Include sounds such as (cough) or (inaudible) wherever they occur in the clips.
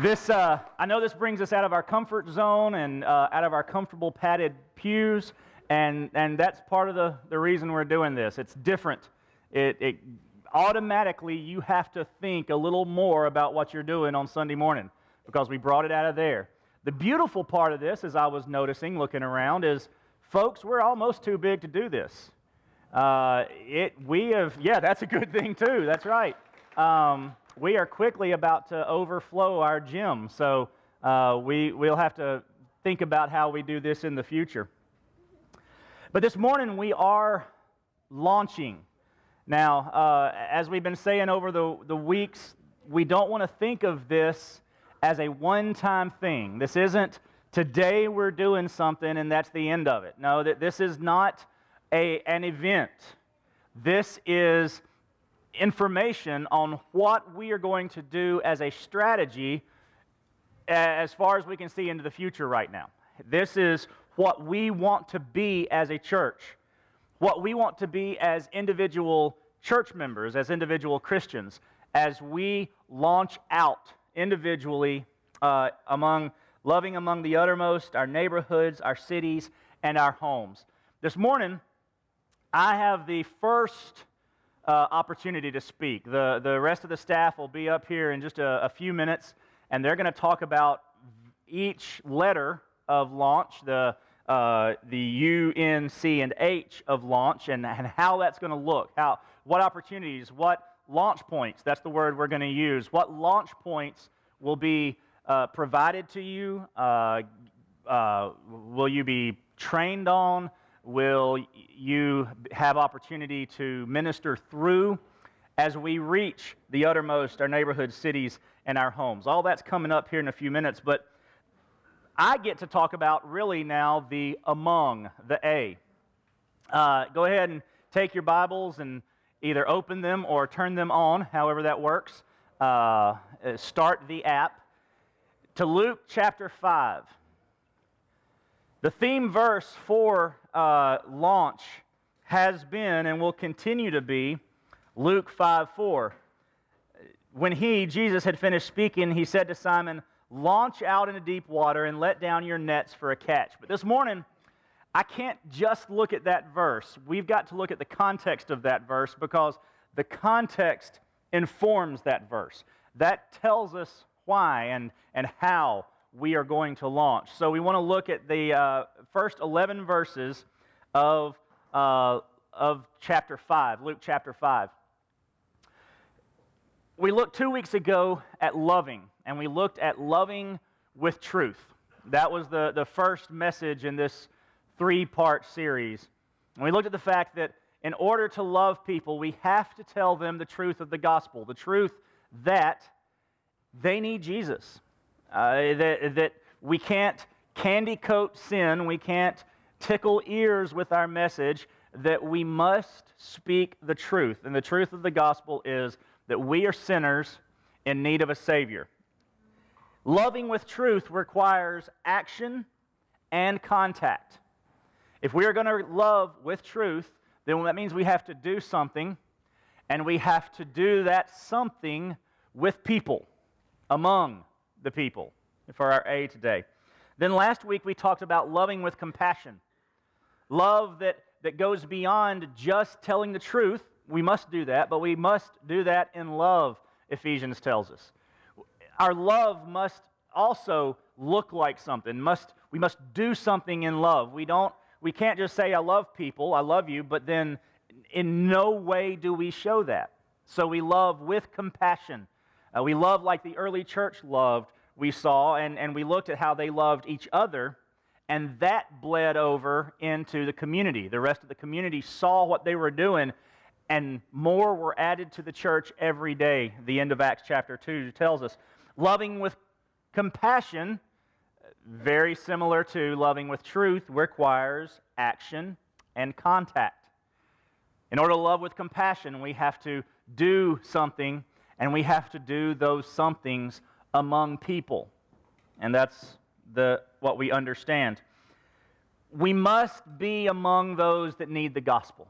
This, uh, I know this brings us out of our comfort zone and uh, out of our comfortable padded pews, and, and that's part of the, the reason we're doing this. It's different. It, it automatically, you have to think a little more about what you're doing on Sunday morning because we brought it out of there. The beautiful part of this, as I was noticing looking around, is folks, we're almost too big to do this. Uh, it, we have, yeah, that's a good thing too. That's right. Um, we are quickly about to overflow our gym, so uh, we, we'll have to think about how we do this in the future. But this morning we are launching. Now, uh, as we've been saying over the, the weeks, we don't want to think of this as a one time thing. This isn't today we're doing something and that's the end of it. No, that this is not a, an event. This is information on what we are going to do as a strategy as far as we can see into the future right now. This is what we want to be as a church, what we want to be as individual church members, as individual Christians, as we launch out individually uh, among loving among the uttermost, our neighborhoods, our cities, and our homes. This morning, I have the first uh, opportunity to speak. The, the rest of the staff will be up here in just a, a few minutes, and they're going to talk about each letter of launch, the, uh, the U, N, C, and H of launch, and, and how that's going to look. How, what opportunities, what launch points, that's the word we're going to use, what launch points will be uh, provided to you? Uh, uh, will you be trained on? Will you have opportunity to minister through as we reach the uttermost, our neighborhood cities and our homes. All that's coming up here in a few minutes, but I get to talk about really now the among, the A. Uh, go ahead and take your Bibles and either open them or turn them on, however that works. Uh, start the app to Luke chapter 5. The theme verse for uh, launch has been and will continue to be Luke 5 4. When he, Jesus, had finished speaking, he said to Simon, Launch out into deep water and let down your nets for a catch. But this morning, I can't just look at that verse. We've got to look at the context of that verse because the context informs that verse. That tells us why and, and how we are going to launch. So we want to look at the uh, first 11 verses of, uh, of chapter 5, Luke chapter 5. We looked two weeks ago at loving, and we looked at loving with truth. That was the, the first message in this three part series. And we looked at the fact that in order to love people, we have to tell them the truth of the gospel, the truth that they need Jesus. Uh, that, that we can't candy coat sin, we can't tickle ears with our message, that we must speak the truth. And the truth of the gospel is that we are sinners in need of a Savior. Loving with truth requires action and contact. If we are going to love with truth, then that means we have to do something, and we have to do that something with people, among the people for our A today. Then last week we talked about loving with compassion. Love that, that goes beyond just telling the truth. We must do that, but we must do that in love, Ephesians tells us. Our love must also look like something. Must, we must do something in love. We, don't, we can't just say, I love people, I love you, but then in no way do we show that. So we love with compassion. Uh, we love like the early church loved, we saw, and, and we looked at how they loved each other, and that bled over into the community. The rest of the community saw what they were doing, and more were added to the church every day. The end of Acts chapter 2 tells us. Loving with compassion, very similar to loving with truth, requires action and contact. In order to love with compassion, we have to do something, and we have to do those somethings among people. And that's the, what we understand. We must be among those that need the gospel.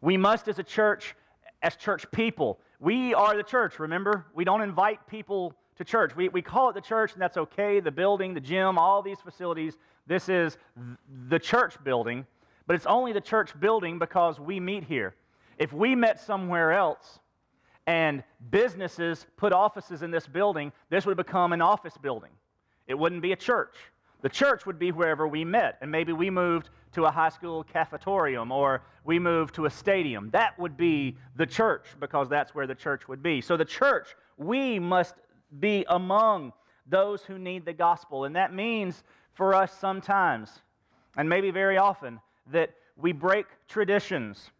We must, as a church, as church people, we are the church, remember? We don't invite people to church. We, we call it the church, and that's okay. The building, the gym, all these facilities. This is the church building, but it's only the church building because we meet here. If we met somewhere else and businesses put offices in this building, this would become an office building. It wouldn't be a church. The church would be wherever we met, and maybe we moved to a high school cafetorium or we moved to a stadium. That would be the church because that's where the church would be. So, the church, we must be among those who need the gospel. And that means for us sometimes, and maybe very often, that we break traditions,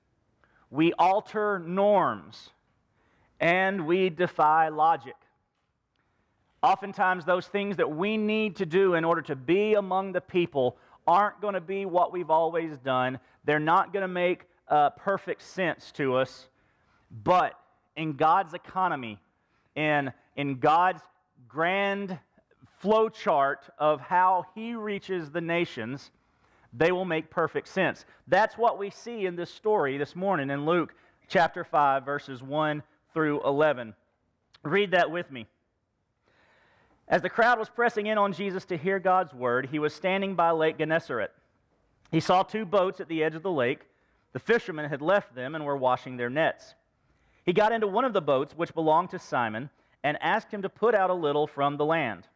we alter norms, and we defy logic. Oftentimes, those things that we need to do in order to be among the people aren't going to be what we've always done. They're not going to make uh, perfect sense to us. But in God's economy, in, in God's grand flow chart of how He reaches the nations, they will make perfect sense. That's what we see in this story this morning in Luke chapter 5, verses 1 through 11. Read that with me. As the crowd was pressing in on Jesus to hear God's word, he was standing by Lake Gennesaret. He saw two boats at the edge of the lake. The fishermen had left them and were washing their nets. He got into one of the boats, which belonged to Simon, and asked him to put out a little from the land.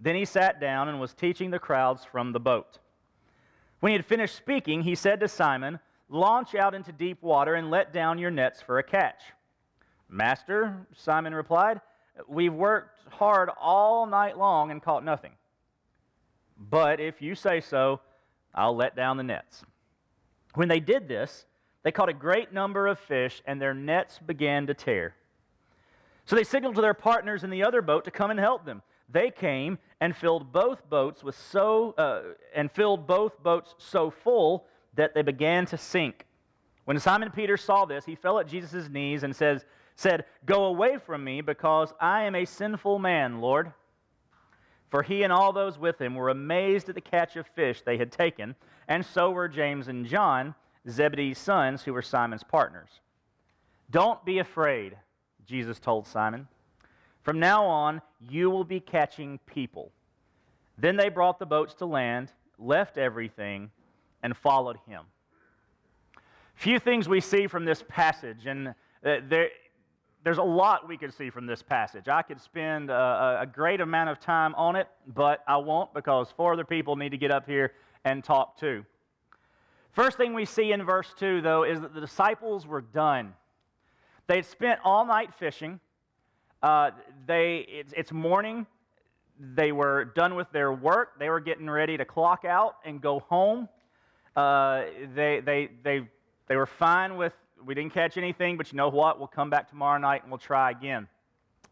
Then he sat down and was teaching the crowds from the boat. When he had finished speaking, he said to Simon, Launch out into deep water and let down your nets for a catch. Master, Simon replied, We've worked hard all night long and caught nothing. But if you say so, I'll let down the nets. When they did this, they caught a great number of fish, and their nets began to tear. So they signaled to their partners in the other boat to come and help them. They came and filled both boats with so uh, and filled both boats so full that they began to sink. When Simon Peter saw this, he fell at Jesus' knees and says, said, Go away from me, because I am a sinful man, Lord. For he and all those with him were amazed at the catch of fish they had taken, and so were James and John, Zebedee's sons, who were Simon's partners. Don't be afraid, Jesus told Simon. From now on, you will be catching people. Then they brought the boats to land, left everything, and followed him. Few things we see from this passage, and uh, there, there's a lot we could see from this passage. I could spend a, a, great amount of time on it, but I won't because four other people need to get up here and talk too. First thing we see in verse 2, though, is that the disciples were done. They had spent all night fishing. Uh, they, it's, it's morning. They were done with their work. They were getting ready to clock out and go home. Uh, they, they, they, they were fine with we didn't catch anything, but you know what? We'll come back tomorrow night and we'll try again.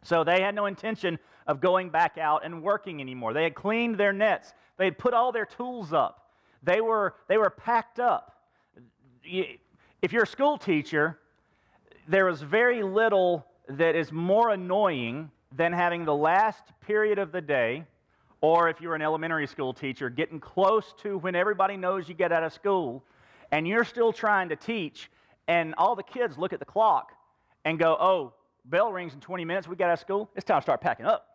So they had no intention of going back out and working anymore. They had cleaned their nets, they had put all their tools up, they were, they were packed up. If you're a school teacher, there is very little that is more annoying than having the last period of the day, or if you're an elementary school teacher, getting close to when everybody knows you get out of school and you're still trying to teach and all the kids look at the clock and go, oh, bell rings in 20 minutes, we got out of school, it's time to start packing up.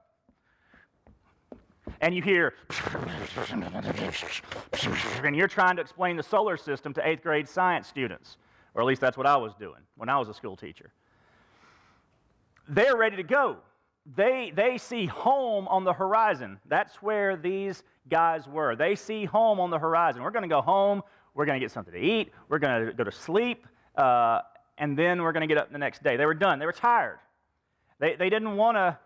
And you hear, and you're trying to explain the solar system to eighth grade science students, or at least that's what I was doing when I was a school teacher. They're ready to go. They, they see home on the horizon. That's where these guys were. They see home on the horizon. We're going to go home. We're going to get something to eat. We're going to go to sleep uh, and then we're going to get up the next day. They were done. They were tired. They, they didn't want to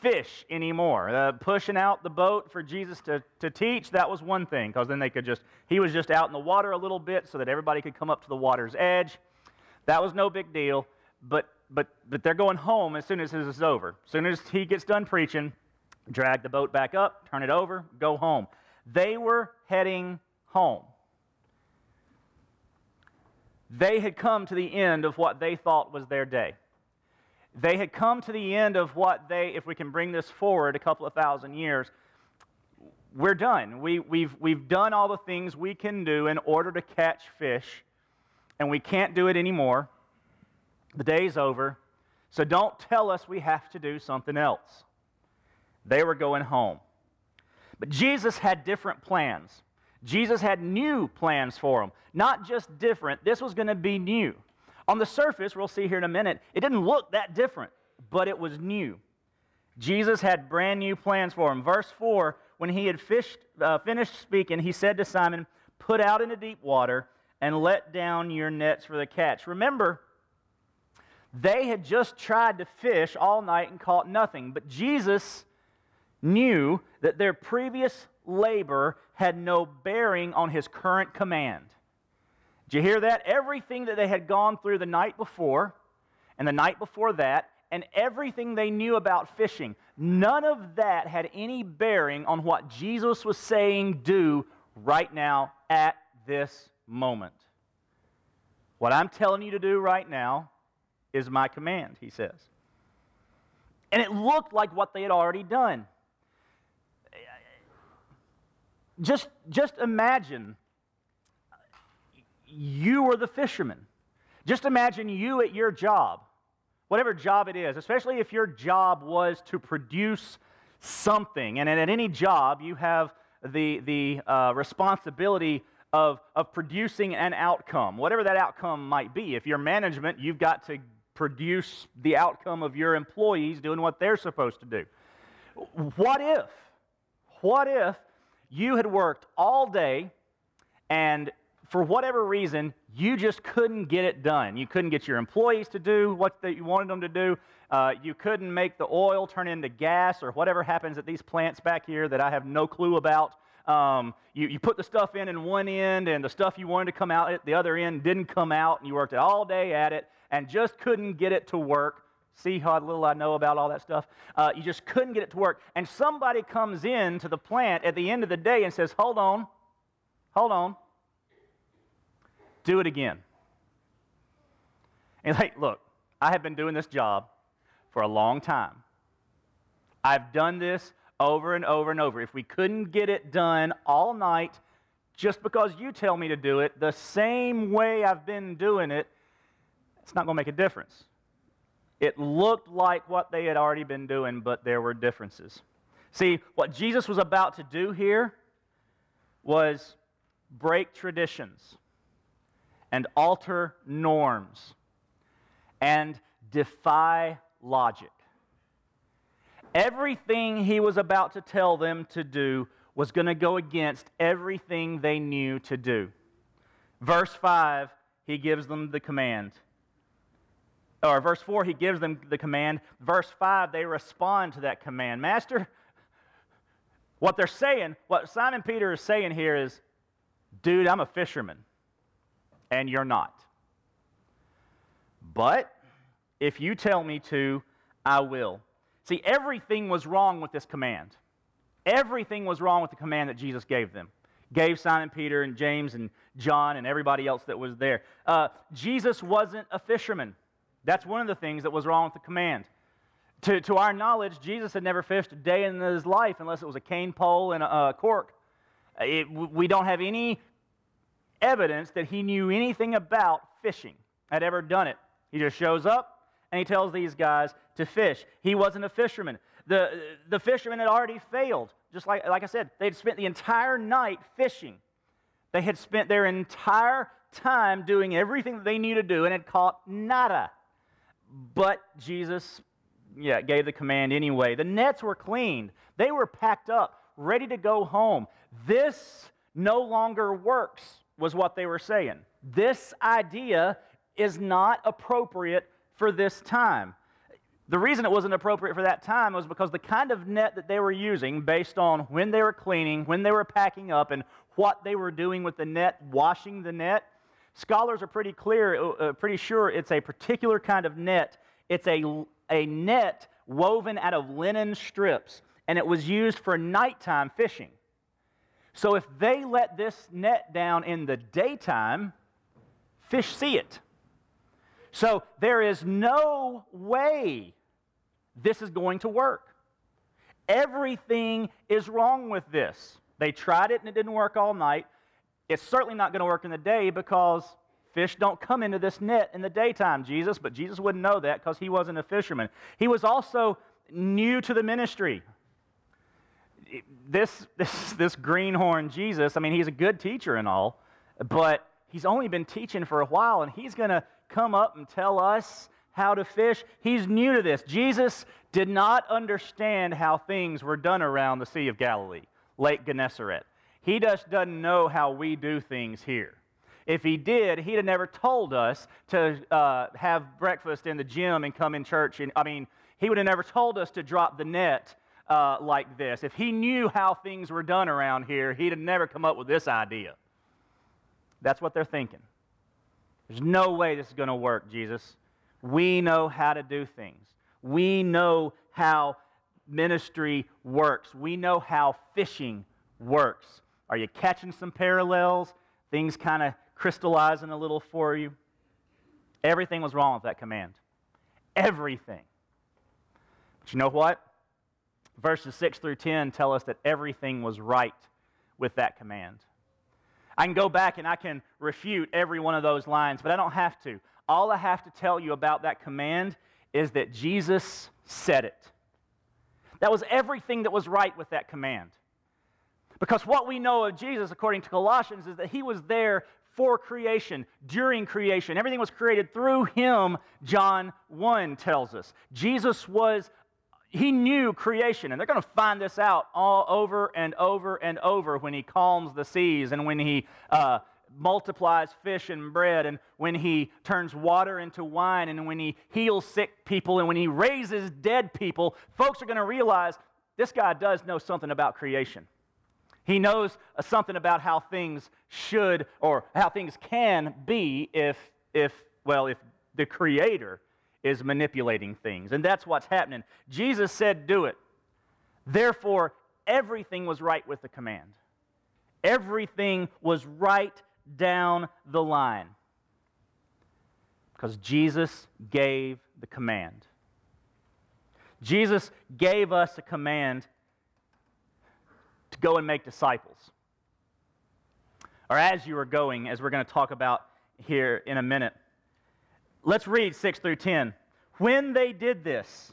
fish anymore. Uh, pushing out the boat for Jesus to, to teach, that was one thing, because then they could just, he was just out in the water a little bit so that everybody could come up to the water's edge. That was no big deal, but, but, but they're going home as soon as this is over. As soon as he gets done preaching, drag the boat back up, turn it over, go home. They were heading home. They had come to the end of what they thought was their day. They had come to the end of what they, if we can bring this forward a couple of thousand years, we're done. We, we've, we've done all the things we can do in order to catch fish, and we can't do it anymore. The day's over. So don't tell us we have to do something else. They were going home. But Jesus had different plans. Jesus had new plans for them, not just different. This was going to be new. On the surface, we'll see here in a minute, it didn't look that different, but it was new. Jesus had brand new plans for him. Verse 4 when he had fished, uh, finished speaking, he said to Simon, Put out into deep water and let down your nets for the catch. Remember, they had just tried to fish all night and caught nothing, but Jesus knew that their previous labor had no bearing on his current command. Did you hear that? Everything that they had gone through the night before and the night before that, and everything they knew about fishing, none of that had any bearing on what Jesus was saying do right now at this moment. What I'm telling you to do right now is my command, he says. And it looked like what they had already done. Just, just imagine you were the fisherman. Just imagine you at your job, whatever job it is, especially if your job was to produce something. And at any job, you have the, the uh, responsibility of, of producing an outcome, whatever that outcome might be. If you're management, you've got to produce the outcome of your employees doing what they're supposed to do. What if, what if you had worked all day and for whatever reason, you just couldn't get it done. You couldn't get your employees to do what you wanted them to do. Uh, you couldn't make the oil turn into gas or whatever happens at these plants back here that I have no clue about. Um, you, you put the stuff in in one end, and the stuff you wanted to come out at the other end didn't come out, and you worked all day at it and just couldn't get it to work. See how little I know about all that stuff? Uh, you just couldn't get it to work. And somebody comes in to the plant at the end of the day and says, Hold on, hold on, do it again. And like, look, I have been doing this job for a long time. I've done this over and over and over. If we couldn't get it done all night, just because you tell me to do it the same way I've been doing it, it's not going to make a difference. It looked like what they had already been doing, but there were differences. See, what Jesus was about to do here was break traditions and alter norms and defy logic. Everything he was about to tell them to do was going to go against everything they knew to do. Verse 5, he gives them the command. Or verse 4, he gives them the command. Verse 5, they respond to that command. Master, what they're saying, what Simon Peter is saying here is, dude, I'm a fisherman, and you're not. But if you tell me to, I will. See, everything was wrong with this command. Everything was wrong with the command that Jesus gave them. Gave Simon Peter and James and John and everybody else that was there. Uh, Jesus wasn't a fisherman. That's one of the things that was wrong with the command. To, to our knowledge, Jesus had never fished a day in his life unless it was a cane pole and a, a cork. Uh, it, we don't have any evidence that he knew anything about fishing, had ever done it. He just shows up, and he tells these guys to fish. He wasn't a fisherman. The, the fishermen had already failed. Just like, like I said, they'd spent the entire night fishing. They had spent their entire time doing everything that they knew to do and had caught nada. But Jesus, yeah, gave the command anyway. The nets were cleaned, they were packed up, ready to go home. This no longer works, was what they were saying. This idea is not appropriate for this time. The reason it wasn't appropriate for that time was because the kind of net that they were using, based on when they were cleaning, when they were packing up, and what they were doing with the net, washing the net, scholars are pretty clear, uh, uh pretty sure it's a particular kind of net. It's a, a net woven out of linen strips, and it was used for nighttime fishing. So if they let this net down in the daytime, fish see it. So there is no way this is going to work. Everything is wrong with this. They tried it and it didn't work all night. It's certainly not going to work in the day because fish don't come into this net in the daytime, Jesus, but Jesus wouldn't know that because he wasn't a fisherman. He was also new to the ministry. this, this, this greenhorn Jesus, I mean, he's a good teacher and all, but he's only been teaching for a while, and he's going to come up and tell us how to fish. He's new to this. Jesus did not understand how things were done around the Sea of Galilee, Lake Gennesaret. He just doesn't know how we do things here. If he did, he'd have never told us to uh, have breakfast in the gym and come in church. And, I mean, he would have never told us to drop the net uh, like this. If he knew how things were done around here, he'd have never come up with this idea. That's what they're thinking. There's no way this is going to work, Jesus. We know how to do things. We know how ministry works. We know how fishing works. Are you catching some parallels? Things kind of crystallizing a little for you? Everything was wrong with that command. Everything. But you know what? Verses 6 through 10 tell us that everything was right with that command. I can go back and I can refute every one of those lines, but I don't have to. All I have to tell you about that command is that Jesus said it. That was everything that was right with that command. Because what we know of Jesus, according to Colossians, is that he was there for creation, during creation. Everything was created through him, John 1 tells us. Jesus was he knew creation, and they're going to find this out all over and over and over when he calms the seas and when he uh, multiplies fish and bread and when he turns water into wine and when he heals sick people and when he raises dead people. Folks are going to realize this guy does know something about creation. He knows uh, something about how things should or how things can be if, if well, if the Creator is manipulating things. And that's what's happening. Jesus said, Do it. Therefore, everything was right with the command. Everything was right down the line. Because Jesus gave the command. Jesus gave us a command go and make disciples. Or as you are going, as we're going to talk about here in a minute. Let's read 6 through 10. When they did this,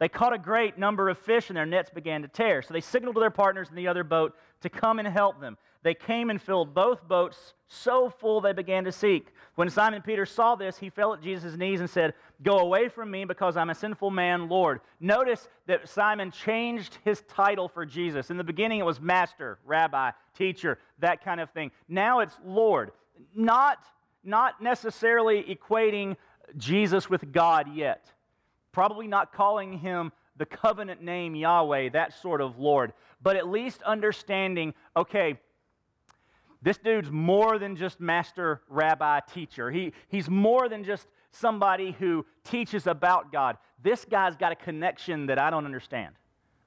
they caught a great number of fish and their nets began to tear. So they signaled to their partners in the other boat to come and help them. They came and filled both boats so full they began to sink. When Simon Peter saw this, he fell at Jesus' knees and said, Go away from me because I'm a sinful man, Lord. Notice that Simon changed his title for Jesus. In the beginning, it was master, rabbi, teacher, that kind of thing. Now it's Lord. Not not necessarily equating Jesus with God yet. Probably not calling him the covenant name Yahweh, that sort of Lord, but at least understanding okay, this dude's more than just master, rabbi, teacher. He, he's more than just somebody who teaches about God. This guy's got a connection that I don't understand,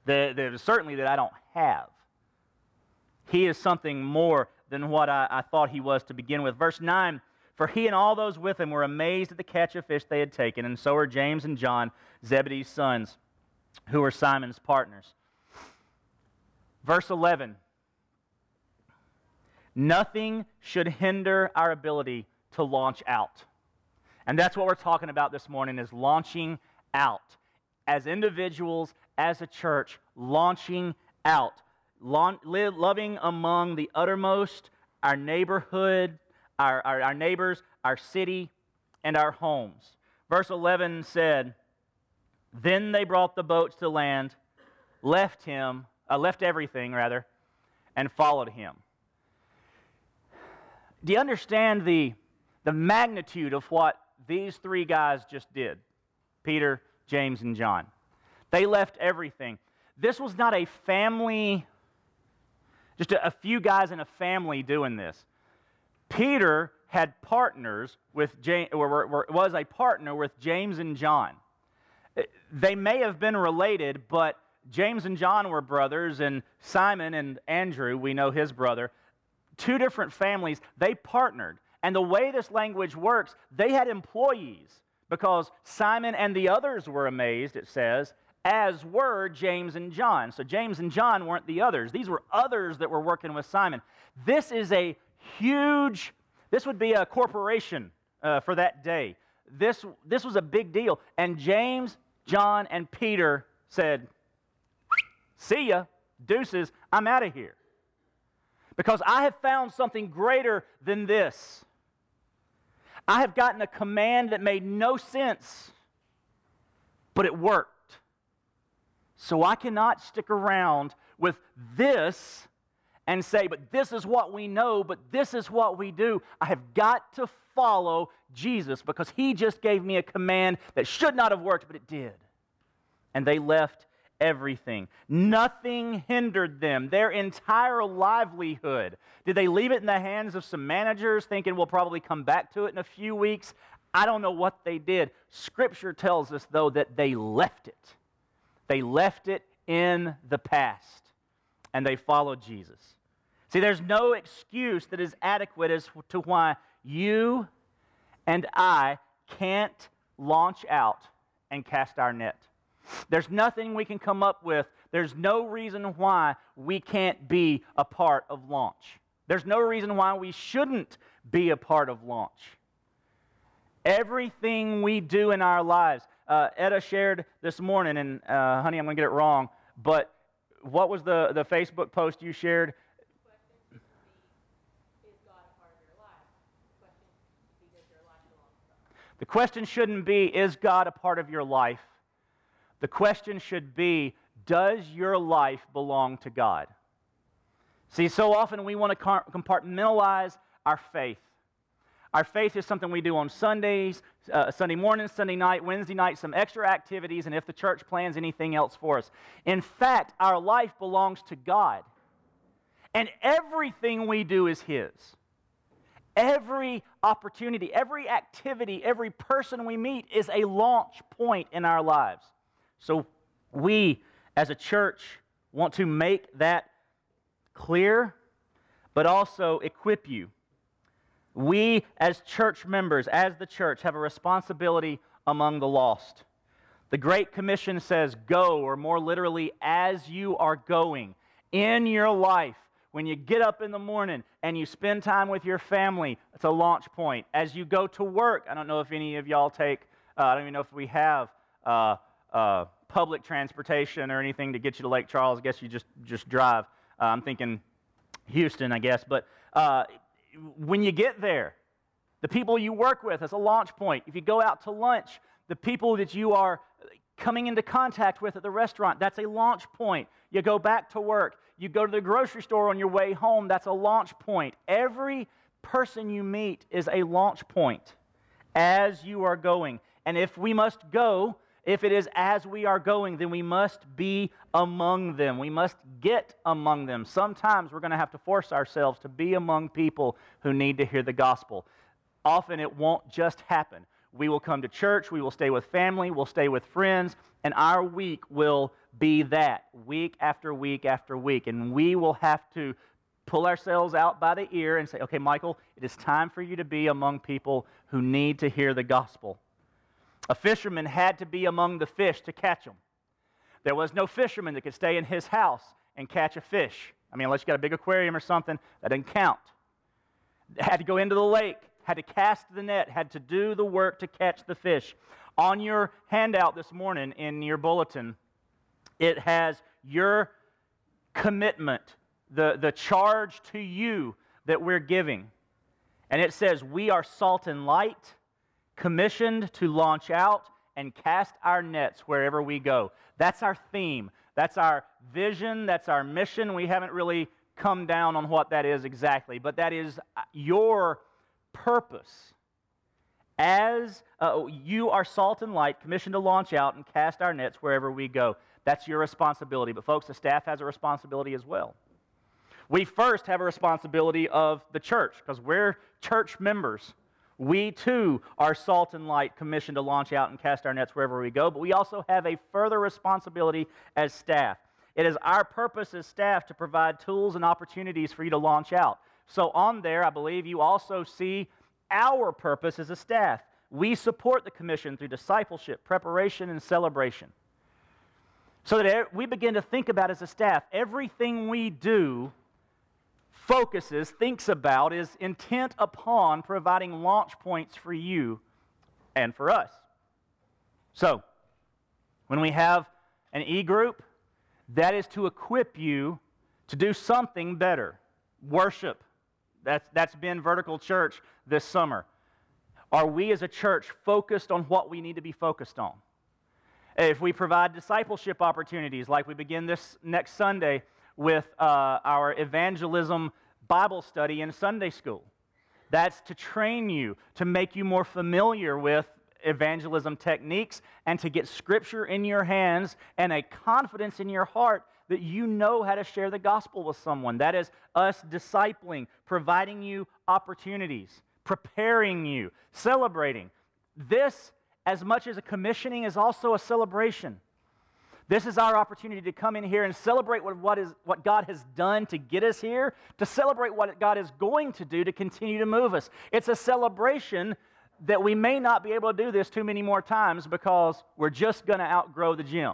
that, that certainly that I don't have. He is something more than what I, I thought he was to begin with. Verse 9 for he and all those with him were amazed at the catch of fish they had taken, and so were James and John, Zebedee's sons, who were Simon's partners. Verse 11 Nothing should hinder our ability to launch out. And that's what we're talking about this morning is launching out. As individuals, as a church, launching out. loving among the uttermost, our neighborhood, our, our, our neighbors, our city, and our homes. Verse 11 said, Then they brought the boats to land, left him, uh, left everything, rather, and followed him. Do you understand the, the magnitude of what these three guys just did? Peter, James, and John. They left everything. This was not a family, just a, a few guys in a family doing this. Peter had partners with James, or was a partner with James and John. They may have been related, but James and John were brothers, and Simon and Andrew, we know his brother, two different families, they partnered. And the way this language works, they had employees because Simon and the others were amazed, it says, as were James and John. So James and John weren't the others. These were others that were working with Simon. This is a huge, this would be a corporation uh, for that day. This, this was a big deal. And James, John, and Peter said, See ya. Deuces, I'm out of here. Because I have found something greater than this. I have gotten a command that made no sense, but it worked. So I cannot stick around with this and say, but this is what we know, but this is what we do. I have got to follow Jesus because he just gave me a command that should not have worked, but it did. And they left everything. Nothing hindered them, their entire livelihood. Did they leave it in the hands of some managers thinking we'll probably come back to it in a few weeks? I don't know what they did. Scripture tells us, though, that they left it. They left it in the past and they followed Jesus. See, there's no excuse that is adequate as to why you and I can't launch out and cast our net. There's nothing we can come up with. There's no reason why we can't be a part of launch. There's no reason why we shouldn't be a part of launch. Everything we do in our lives, uh, Etta shared this morning, and uh, honey, I'm going to get it wrong, but what was the, the Facebook post you shared? The question shouldn't be, is God a part of your life? The question should be, does your life belong to God? See, so often we want to compartmentalize our faith. Our faith is something we do on Sundays, uh, Sunday morning, Sunday night, Wednesday night, some extra activities, and if the church plans anything else for us. In fact, our life belongs to God. And everything we do is His. Every opportunity, every activity, every person we meet is a launch point in our lives. So we, as a church, want to make that clear, but also equip you we, as church members, as the church, have a responsibility among the lost. The Great Commission says, Go, or more literally, as you are going in your life. When you get up in the morning and you spend time with your family, it's a launch point. As you go to work, I don't know if any of y'all take, uh, I don't even know if we have uh, uh, public transportation or anything to get you to Lake Charles. I guess you just, just drive. Uh, I'm thinking Houston, I guess. But uh, when you get there, the people you work with as a launch point. If you go out to lunch, the people that you are coming into contact with at the restaurant, that's a launch point. You go back to work, you go to the grocery store on your way home, that's a launch point. Every person you meet is a launch point as you are going. And if we must go, if it is as we are going, then we must be among them. We must get among them. Sometimes we're going to have to force ourselves to be among people who need to hear the gospel. Often it won't just happen. We will come to church, we will stay with family, we'll stay with friends, and our week will be that week after week after week. And we will have to pull ourselves out by the ear and say, okay, Michael, it is time for you to be among people who need to hear the gospel. A fisherman had to be among the fish to catch them. There was no fisherman that could stay in his house and catch a fish. I mean, unless you got a big aquarium or something, that didn't count. Had to go into the lake, had to cast the net, had to do the work to catch the fish. On your handout this morning in your bulletin, it has your commitment, the, the charge to you that we're giving. And it says, We are salt and light commissioned to launch out and cast our nets wherever we go. That's our theme. That's our vision. That's our mission. We haven't really come down on what that is exactly, but that is your purpose. As uh, you are salt and light, commissioned to launch out and cast our nets wherever we go. That's your responsibility. But, folks, the staff has a responsibility as well. We first have a responsibility of the church because we're church members. We too are salt and light, commissioned to launch out and cast our nets wherever we go, but we also have a further responsibility as staff. It is our purpose as staff to provide tools and opportunities for you to launch out. So, on there, I believe you also see our purpose as a staff. We support the commission through discipleship, preparation, and celebration. So that we begin to think about as a staff everything we do focuses, thinks about, is intent upon providing launch points for you and for us. So, when we have an e group, That is to equip you to do something better. Worship. That's, that's been Vertical Church this summer. Are we as a church focused on what we need to be focused on? If we provide discipleship opportunities, like we begin this next Sunday with uh, our evangelism Bible study in Sunday school, that's to train you, to make you more familiar with evangelism techniques, and to get scripture in your hands and a confidence in your heart that you know how to share the gospel with someone. That is us discipling, providing you opportunities, preparing you, celebrating. This, as much as a commissioning, is also a celebration. This is our opportunity to come in here and celebrate what, what, is, what God has done to get us here, to celebrate what God is going to do to continue to move us. It's a celebration that we may not be able to do this too many more times because we're just going to outgrow the gym.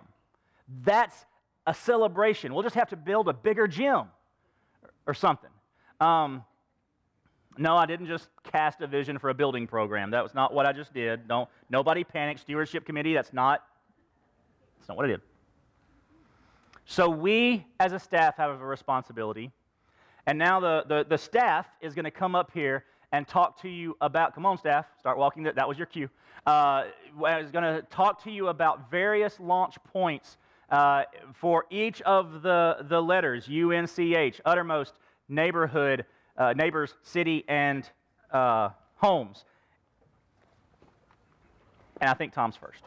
That's a celebration. We'll just have to build a bigger gym or something. Um, no, I didn't just cast a vision for a building program. That was not what I just did. Don't nobody panic. Stewardship committee. That's not. That's not what I did. So we, as a staff, have a responsibility. And now the, the, the staff is going to come up here and talk to you about. Come on, staff. Start walking. That, that was your cue. Uh, I was going to talk to you about various launch points uh, for each of the, the letters UNCH, uttermost, neighborhood, uh, neighbors, city, and uh, homes. And I think Tom's first.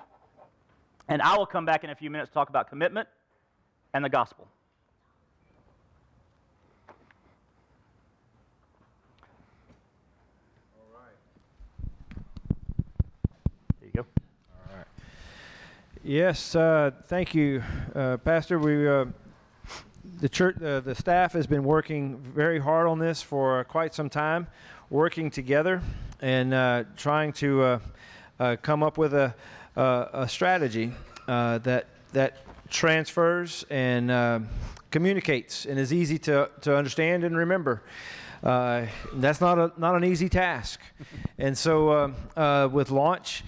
And I will come back in a few minutes to talk about commitment and the gospel. Yes, uh, thank you, uh, Pastor. We, uh, the church, uh, the staff has been working very hard on this for quite some time, working together and uh, trying to uh, come up with a, a strategy that that transfers and communicates and is easy to, to understand and remember. Uh, that's not a not an easy task, and so uh, uh, with launch,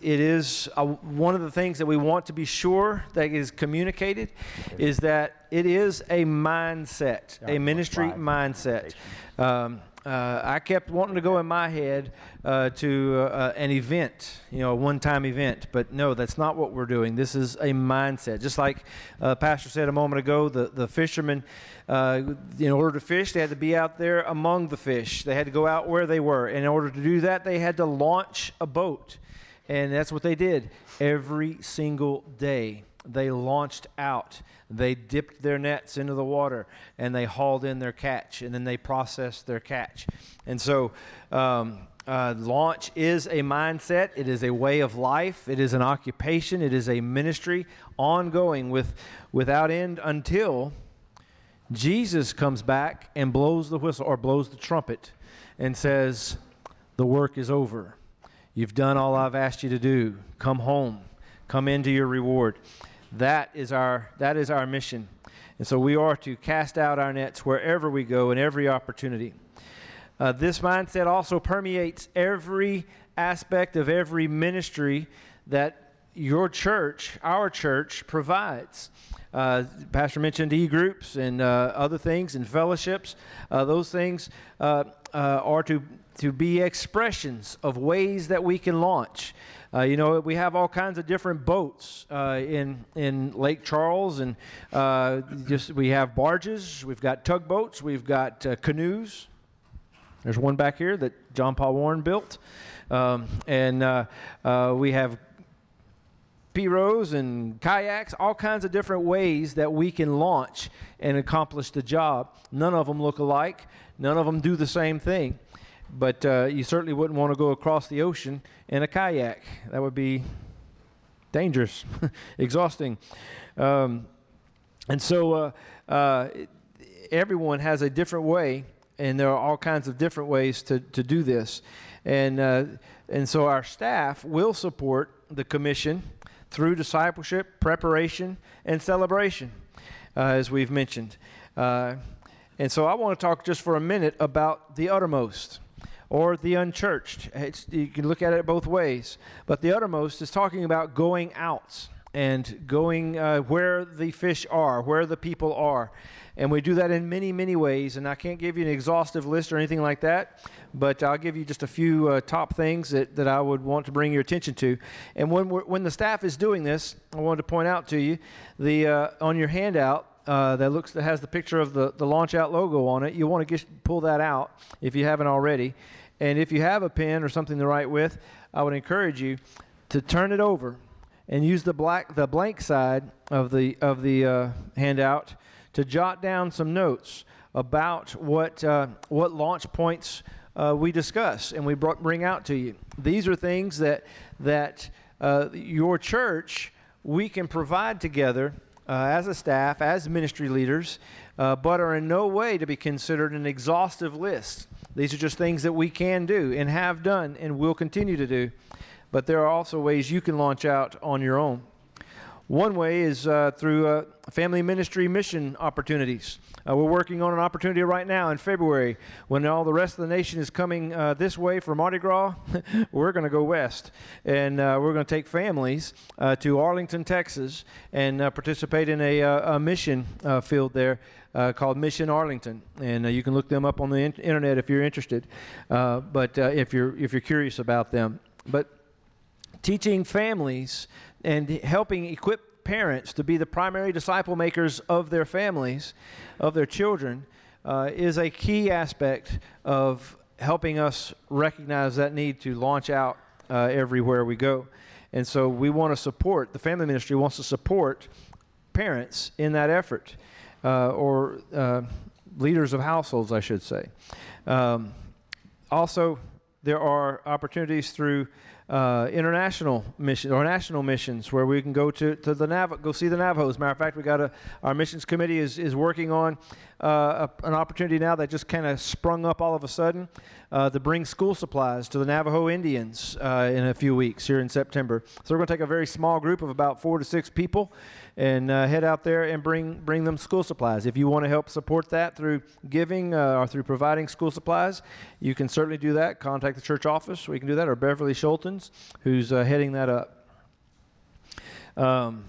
it is uh, one of the things that we want to be sure that is communicated is that it is a mindset, a ministry mindset. Um, uh, I kept wanting to go in my head uh, to uh, an event, you know, a one time event, but no, that's not what we're doing. This is a mindset. Just like uh, Pastor said a moment ago, the, the fishermen, uh, in order to fish, they had to be out there among the fish. They had to go out where they were. In order to do that, they had to launch a boat. And that's what they did every single day. They launched out. They dipped their nets into the water and they hauled in their catch and then they processed their catch. And so, um, uh, launch is a mindset, it is a way of life, it is an occupation, it is a ministry ongoing with, without end until Jesus comes back and blows the whistle or blows the trumpet and says, The work is over. You've done all I've asked you to do. Come home. Come into your reward. That is our that is our mission. And so we are to cast out our nets wherever we go in every opportunity. Uh, this mindset also permeates every aspect of every ministry that your church, our church, provides. Uh, Pastor mentioned e groups and uh, other things and fellowships. Uh, those things uh, uh, are to to be expressions of ways that we can launch. Uh, you know, we have all kinds of different boats uh, in in Lake Charles, and uh, just we have barges, we've got tugboats, we've got uh, canoes. There's one back here that John Paul Warren built, um, and uh, uh, we have pirogues and kayaks, all kinds of different ways that we can launch and accomplish the job. None of them look alike. None of them do the same thing but uh, you certainly wouldn't want to go across the ocean in a kayak. That would be dangerous, (laughs) exhausting. Um, and so uh, uh, everyone has a different way, and there are all kinds of different ways to, to do this. And, uh, and so our staff will support the commission through discipleship, preparation, and celebration, uh, as we've mentioned. Uh, and so I want to talk just for a minute about the uttermost or the unchurched. It's, you can look at it both ways. But the uttermost is talking about going out. and going uh, where the fish are, where the people are. And we do that in many, many ways. And I can't give you an exhaustive list or anything like that, but I'll give you just a few uh, top things that, that I would want to bring your attention to. And when, when the staff is doing this, I wanted to point out to you the uh, on your handout. Uh, that looks that has the picture of the, the launch out logo on it. You want to get, pull that out if you haven't already. And if you have a pen or something to write with, I would encourage you to turn it over and use the black the blank side of the of the uh, handout to jot down some notes about what uh, what launch points uh, we discuss and we bring out to you. These are things that that uh, your church we can provide together uh, as a staff, as ministry leaders, uh, but are in no way to be considered an exhaustive list. These are just things that we can do and have done and will continue to do. But there are also ways you can launch out on your own. One way is uh, through uh, family ministry mission opportunities. Uh, we're working on an opportunity right now in February when all the rest of the nation is coming uh, this way for Mardi Gras. (laughs) we're going to go west and uh, we're going to take families uh, to Arlington, Texas, and participate in a, a mission field there. called Mission Arlington, and you can look them up on the in- internet if you're interested. but if you're if you're curious about them, but teaching families and helping equip parents to be the primary disciple makers of their families, of their children, uh, is a key aspect of helping us recognize that need to launch out uh, everywhere we go. And so we want to support, the family ministry wants to support parents in that effort, uh, or uh, leaders of households, I should say. Um, also, there are opportunities through uh, international missions or national missions where we can go to, to the Nav- go see the Navajos. Matter of fact, we got a our missions committee is, is working on uh, a, an opportunity now that just kind of sprung up all of a sudden uh, to bring school supplies to the Navajo Indians uh, in a few weeks here in September. So we're going to take a very small group of about four to six people and uh, head out there and bring bring them school supplies. If you want to help support that through giving uh, or through providing school supplies, you can certainly do that. Contact the church office. We can do that, or Beverly Schultens, who's uh, heading that up. Um,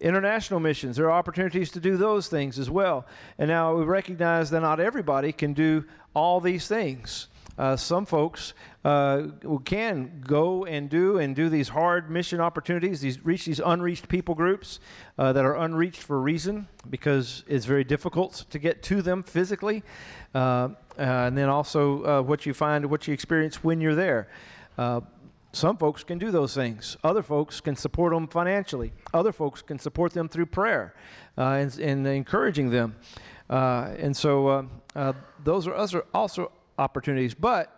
international missions, there are opportunities to do those things as well. And now we recognize that not everybody can do all these things. Uh, some folks uh, can go and do and do these hard mission opportunities, these reach these unreached people groups uh, that are unreached for a reason because it's very difficult to get to them physically, uh, uh, and then also uh, what you find, what you experience when you're there. some folks can do those things. Other folks can support them financially. Other folks can support them through prayer and, and, encouraging them. and so those are also opportunities. But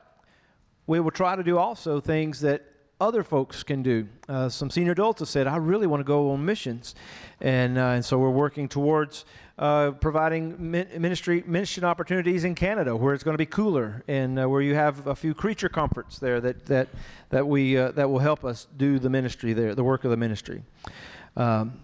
we will try to do also things that other folks can do. Uh, some senior adults have said, I really want to go on missions. And, uh, and so we're working towards uh, providing ministry mission opportunities in Canada where it's going to be cooler and uh, where you have a few creature comforts there that, that, that, we, uh, that will help us do the ministry there, the work of the ministry. Um,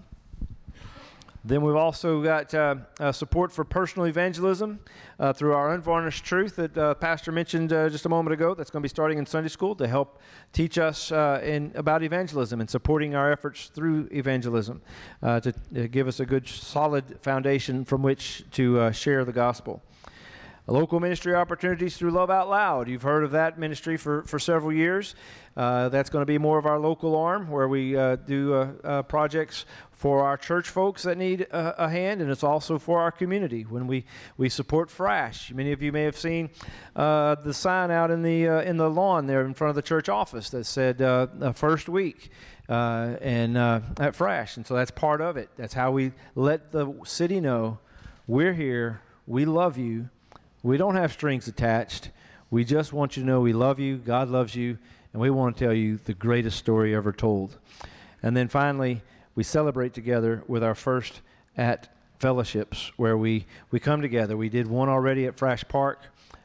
then we've also got uh, uh, support for personal evangelism uh, through our unvarnished truth that uh, Pastor mentioned uh, just a moment ago. That's going to be starting in Sunday school to help teach us uh, in, about evangelism and supporting our efforts through evangelism to, to, give us a good, solid foundation from which to share the gospel. Local ministry opportunities through Love Out Loud. You've heard of that ministry for, for several years. Uh, that's going to be more of our local arm where we uh, do uh, uh projects for our church folks that need a, a, hand, and it's also for our community when we, we support Frasch. Many of you may have seen uh, the sign out in the, uh, in the lawn there in front of the church office that said first week. and at Frasch, and so that's part of it. That's how we let the city know we're here, we love you, we don't have strings attached. We just want you to know we love you, God loves you, and we want to tell you the greatest story ever told. And then finally, we celebrate together with our first at fellowships where we, we come together. We did one already at Frasch Park,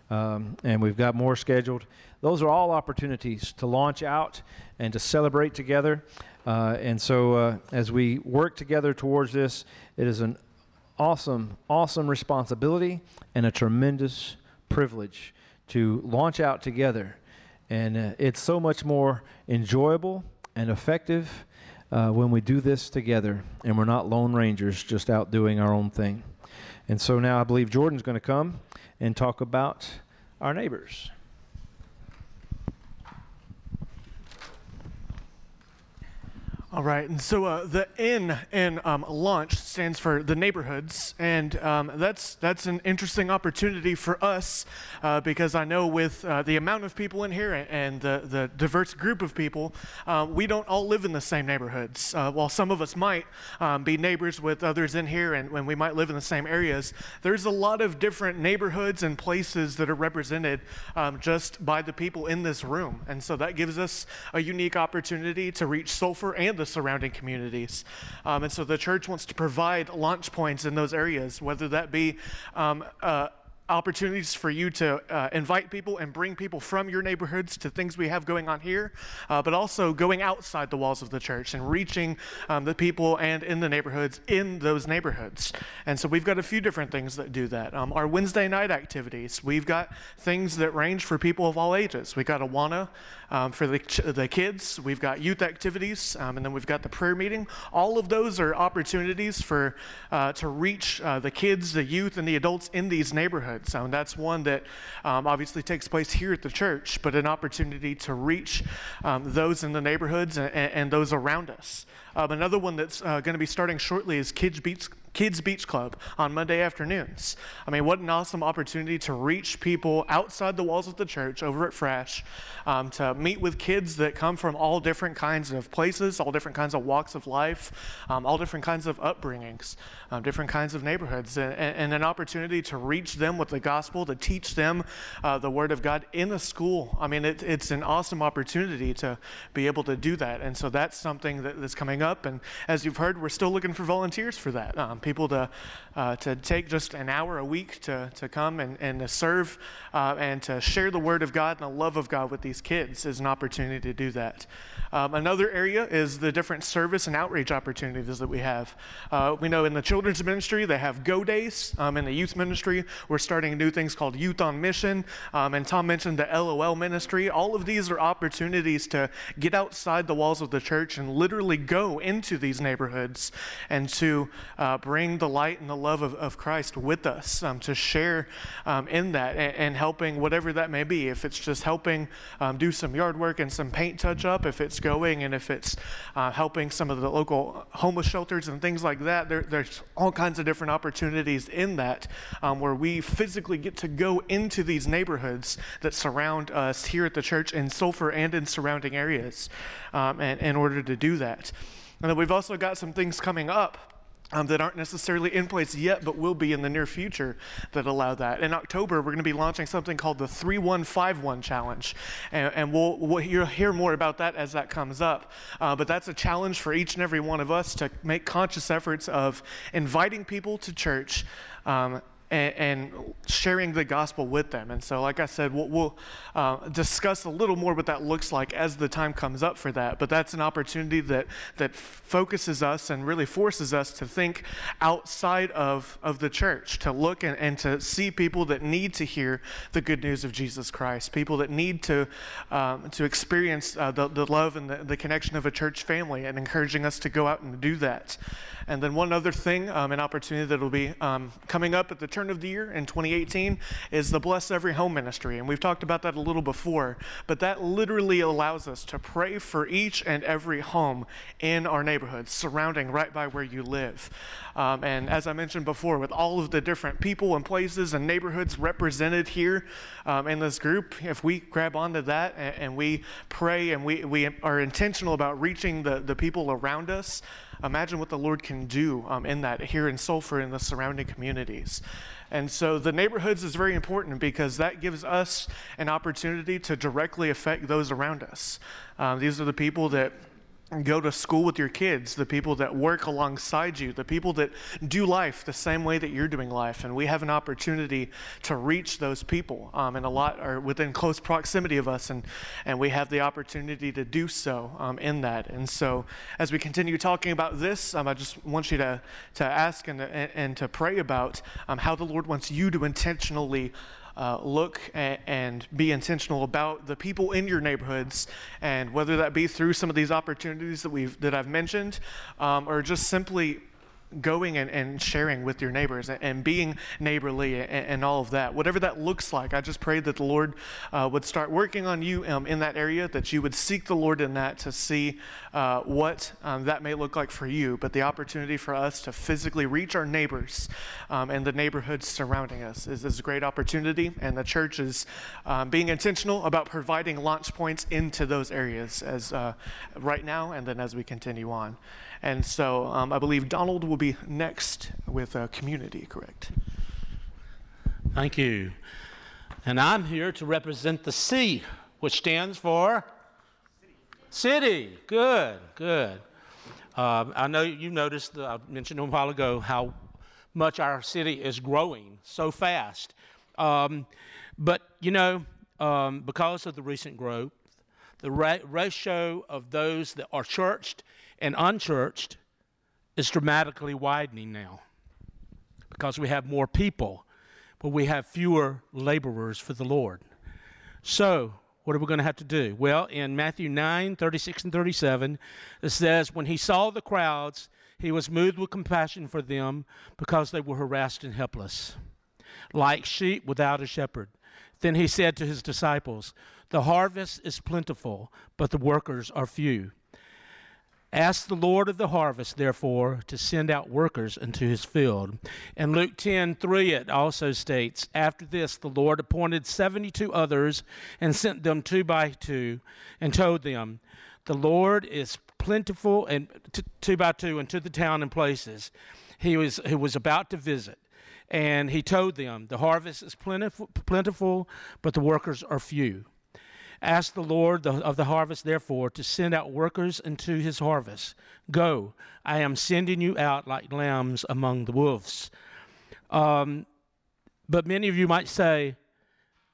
um, and we've got more scheduled. Those are all opportunities to launch out and to celebrate together. Uh, and so, uh, as we work together towards this, it is an awesome, awesome responsibility and a tremendous privilege to launch out together. And uh, it's so much more enjoyable and effective uh, when we do this together and we're not lone rangers just out doing our own thing. And so now I believe Jordan's going to come and talk about our neighbors. All right, and so uh, the N in um, launch stands for the neighborhoods, and um, that's that's an interesting opportunity for us uh, because I know with uh, the amount of people in here and the, the diverse group of people, uh, we don't all live in the same neighborhoods. Uh, while some of us might um, be neighbors with others in here, and when we might live in the same areas, there's a lot of different neighborhoods and places that are represented um, just by the people in this room, and so that gives us a unique opportunity to reach Sulphur and the surrounding communities. Um, and so the church wants to provide launch points in those areas, whether that be um, uh, opportunities for you to uh, invite people and bring people from your neighborhoods to things we have going on here, uh, but also going outside the walls of the church and reaching um, the people and in the neighborhoods in those neighborhoods. And so we've got a few different things that do that. Um, our Wednesday night activities, we've got things that range for people of all ages. We've got Awana um, for the, ch- the kids, we've got youth activities, um, and then we've got the prayer meeting. All of those are opportunities for uh, to reach uh, the kids, the youth, and the adults in these neighborhoods neighborhood. So that's one that um, obviously takes place here at the church, but an opportunity to reach um, those in the neighborhoods and, and those around us. Um, another one that's uh, going to be starting shortly is Kids Beach, Kids Beach Club on Monday afternoons. I mean, what an awesome opportunity to reach people outside the walls of the church over at Frasch, um, to meet with kids that come from all different kinds of places, all different kinds of walks of life, um, all different kinds of upbringings, um, different kinds of neighborhoods, and, and, an opportunity to reach them with the gospel, to teach them uh, the Word of God in a school. I mean, it, it's an awesome opportunity to be able to do that. And so that's something that, that's coming up. And as you've heard, we're still looking for volunteers for that. Um, people to, uh, to take just an hour a week to, to come and, and to serve uh, and to share the Word of God and the love of God with these kids is an opportunity to do that. Um, another area is the different service and outreach opportunities that we have. Uh, we know in the children's ministry, they have Go Days. Um, in the youth ministry, we're starting new things called Youth on Mission. Um, and Tom mentioned the LOL ministry. All of these are opportunities to get outside the walls of the church and literally go into these neighborhoods and to uh, bring the light and the love of, of Christ with us, um, to share um, in that and, and, helping whatever that may be. If it's just helping um, do some yard work and some paint touch up, if it's going and if it's uh, helping some of the local homeless shelters and things like that, there, there's all kinds of different opportunities in that um, where we physically get to go into these neighborhoods that surround us here at the church in Sulphur and in surrounding areas um, and, in order to do that. And then we've also got some things coming up um, that aren't necessarily in place yet, but will be in the near future that allow that. In October, we're going to be launching something called the 3151 Challenge, and, and we'll, we'll hear, hear, more about that as that comes up. Uh, but that's a challenge for each and every one of us to make conscious efforts of inviting people to church. Um, and, and, sharing the gospel with them. And so, like I said, we'll, we'll uh, discuss a little more what that looks like as the time comes up for that. But that's an opportunity that, that focuses us and really forces us to think outside of, of the church, to look and, and to see people that need to hear the good news of Jesus Christ, people that need to, um, to experience uh, the, the love and the, the connection of a church family, and encouraging us to go out and do that. And then one other thing, um, an opportunity that will be um, coming up at the turn of the year in 2018 is the Bless Every Home ministry. And we've talked about that a little before, but that literally allows us to pray for each and every home in our neighborhoods, surrounding right by where you live. Um, and as I mentioned before, with all of the different people and places and neighborhoods represented here um, in this group, if we grab onto that and, and we pray and we, we are intentional about reaching the, the people around us, imagine what the Lord can do um, in that here in Sulphur and the surrounding communities. And so the neighborhoods is very important because that gives us an opportunity to directly affect those around us. Um, these are the people that go to school with your kids, the people that work alongside you, the people that do life the same way that you're doing life. And we have an opportunity to reach those people. Um, and a lot are within close proximity of us, and, and we have the opportunity to do so um, in that. And so, as we continue talking about this, um, I just want you to, to ask and, and, and to pray about um, how the Lord wants you to intentionally uh, look and be intentional about the people in your neighborhoods, and whether that be through some of these opportunities that we've that I've mentioned, um, or just simply going and, and sharing with your neighbors and, and being neighborly and, and, all of that. Whatever that looks like, I just pray that the Lord uh, would start working on you um, in that area, that you would seek the Lord in that to see uh, what um, that may look like for you. But the opportunity for us to physically reach our neighbors um, and the neighborhoods surrounding us is, is, a great opportunity. And the church is um, being intentional about providing launch points into those areas as uh, right now and then as we continue on. And so um, I believe Donald will be next with uh, community, correct? Thank you. And I'm here to represent the C, which stands for City. City. Good, good. Uh, I know you noticed, I mentioned a while ago, how much our city is growing so fast. Um, but, you know, um, because of the recent growth, the ra- ratio of those that are churched and unchurched is dramatically widening now because we have more people, but we have fewer laborers for the Lord. So, what are we going to have to do? Well, in Matthew 9 36 and 37, it says, When he saw the crowds, he was moved with compassion for them because they were harassed and helpless, like sheep without a shepherd. Then he said to his disciples, The harvest is plentiful, but the workers are few. Ask the Lord of the harvest, therefore, to send out workers into his field. In Luke 10 3, it also states, After this, the Lord appointed 72 others and sent them two by two and told them, The Lord is plentiful and t- two by two into the town and places he was, he was about to visit. And he told them, The harvest is plentiful, plentiful but the workers are few. Ask the Lord of the harvest, therefore, to send out workers into his harvest. Go, I am sending you out like lambs among the wolves. Um, but many of you might say,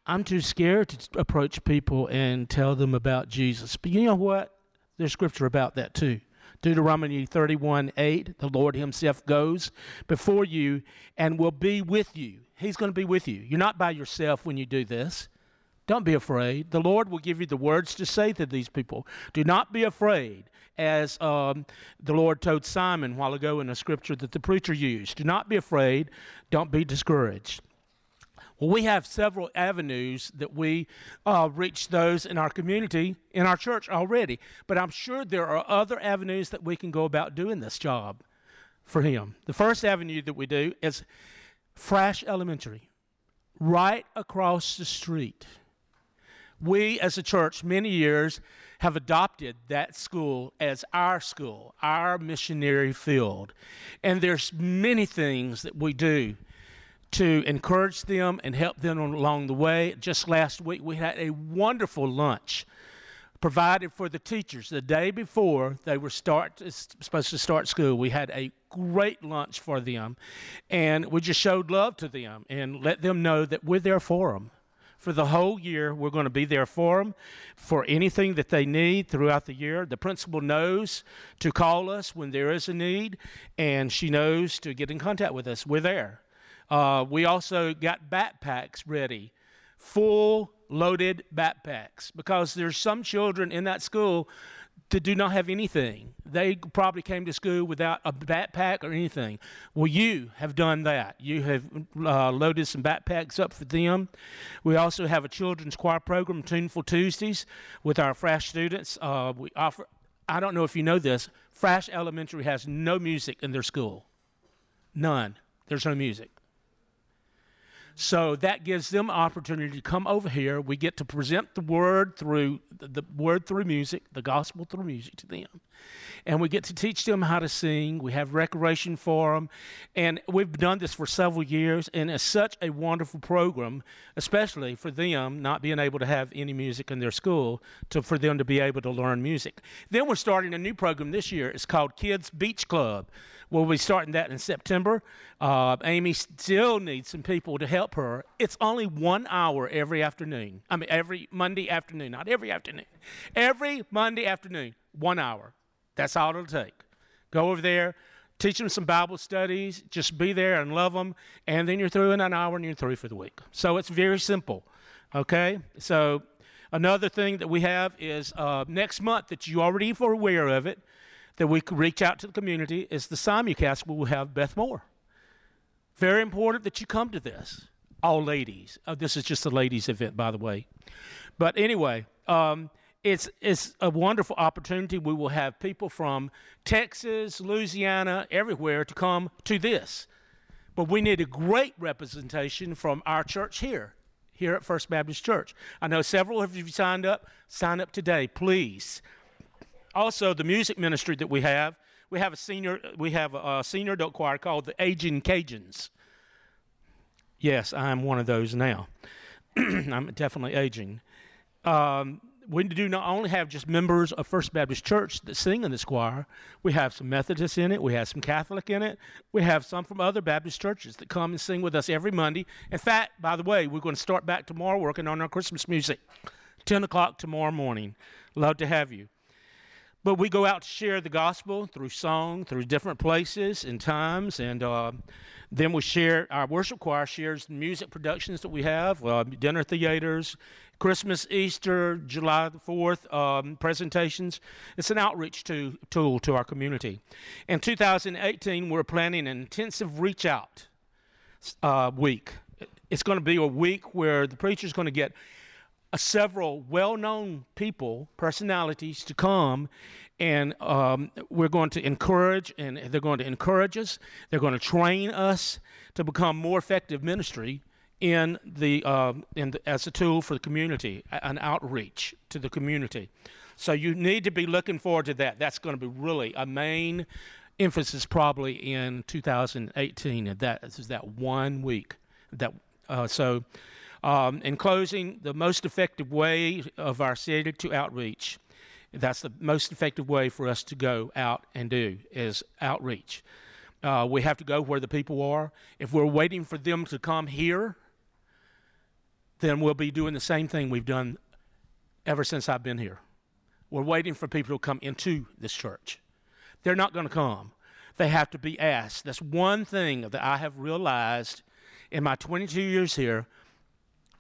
I'm too scared to approach people and tell them about Jesus. But you know what? There's scripture about that too. Deuteronomy 31 8, the Lord Himself goes before you and will be with you. He's going to be with you. You're not by yourself when you do this. Don't be afraid. The Lord will give you the words to say to these people. Do not be afraid, as um, the Lord told Simon a while ago in a scripture that the preacher used. Do not be afraid. Don't be discouraged. Well, we have several avenues that we uh, reach those in our community, in our church already, but I'm sure there are other avenues that we can go about doing this job for Him. The first avenue that we do is Frasch Elementary, right across the street we as a church, many years, have adopted that school as our school, our missionary field. And there's many things that we do to encourage them and help them along the way. Just last week, we had a wonderful lunch provided for the teachers the day before they were start supposed to start school. We had a great lunch for them, and we just showed love to them and let them know that we're there for them for the whole year. We're going to be there for them for anything that they need throughout the year. The principal knows to call us when there is a need, and she knows to get in contact with us. We're there. Uh, we also got backpacks ready, full loaded backpacks, because there's some children in that school to do not have anything. They probably came to school without a backpack or anything. Well, you have done that. You have uh, loaded some backpacks up for them. We also have a children's choir program, Tuneful Tuesdays, with our Frasch students. Uh, we offer. I don't know if you know this. Frasch Elementary has no music in their school. None. There's no music. So that gives them opportunity to come over here. We get to present the word through the, word through music, the gospel through music to them and we get to teach them how to sing. We have recreation for them, and we've done this for several years, and it's such a wonderful program, especially for them not being able to have any music in their school, to for them to be able to learn music. Then we're starting a new program this year. It's called Kids Beach Club. We'll be starting that in September. Uh, Amy still needs some people to help her. It's only one hour every afternoon. I mean, every Monday afternoon, not every afternoon. Every Monday afternoon, one hour. That's all it'll take. Go over there. teach them some Bible studies, just be there and love them, and then you're through in an hour and you're through for the week. So it's very simple. Okay? So another thing that we have is uh, next month that you already are aware of it, that we could reach out to the community is the simulcast we will have Beth Moore. Very important that you come to this. All ladies. Uh, this is just a ladies' event, by the way. But anyway, um, it's, it's a wonderful opportunity. We will have people from Texas, Louisiana, everywhere to come to this. But we need a great representation from our church here, here at First Baptist Church. I know several of you signed up. Sign up today, please. Also, the music ministry that we have, we have a senior, we have a senior adult choir called the Aging Cajuns. Yes, I am one of those now. (clears throat) I'm definitely aging. Um, we do not only have just members of First Baptist Church that sing in this choir, we have some Methodists in it, we have some Catholic in it, we have some from other Baptist churches that come and sing with us every Monday. In fact, by the way, we're going to start back tomorrow working on our Christmas music, 10 o'clock tomorrow morning. Love to have you. But we go out to share the gospel through song, through different places and times, and uh, then we share. Our worship choir shares music productions that we have, uh, dinner theaters, Christmas, Easter, July the Fourth um, presentations. It's an outreach to, tool to our community. In 2018, we're planning an intensive reach out uh, week. It's going to be a week where the preacher's going to get several well known people, personalities to come, and um, we're going to encourage, and they're going to encourage us. They're going to train us to become more effective ministry in the, uh, in the, as a tool for the community, an outreach to the community. So you need to be looking forward to that. That's going to be really a main emphasis probably in 2018. And that is that one week. That uh, so um, in closing, the most effective way of our city to outreach, that's the most effective way for us to go out and do is outreach. Uh, we have to go where the people are. If we're waiting for them to come here, then we'll be doing the same thing we've done ever since I've been here. We're waiting for people to come into this church. They're not going to come. They have to be asked. That's one thing that I have realized in my 22 years here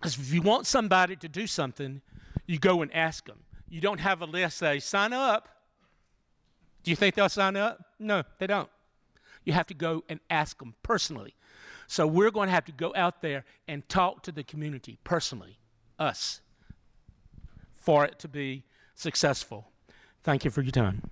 if you want somebody to do something, you go and ask them. You don't have a list say, sign up. Do you think they'll sign up? No, they don't. You have to go and ask them personally. So we're going to have to go out there and talk to the community personally, us, for it to be successful. Thank you for your time.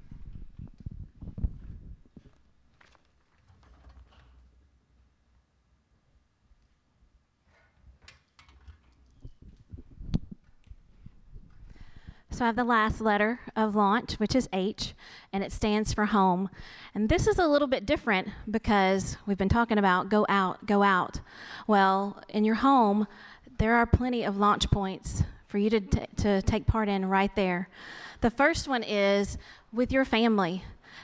So I have the last letter of launch, which is H, and it stands for home. And this is a little bit different because we've been talking about go out, go out. Well, in your home, there are plenty of launch points for you to, t- to take part in right there. The first one is with your family.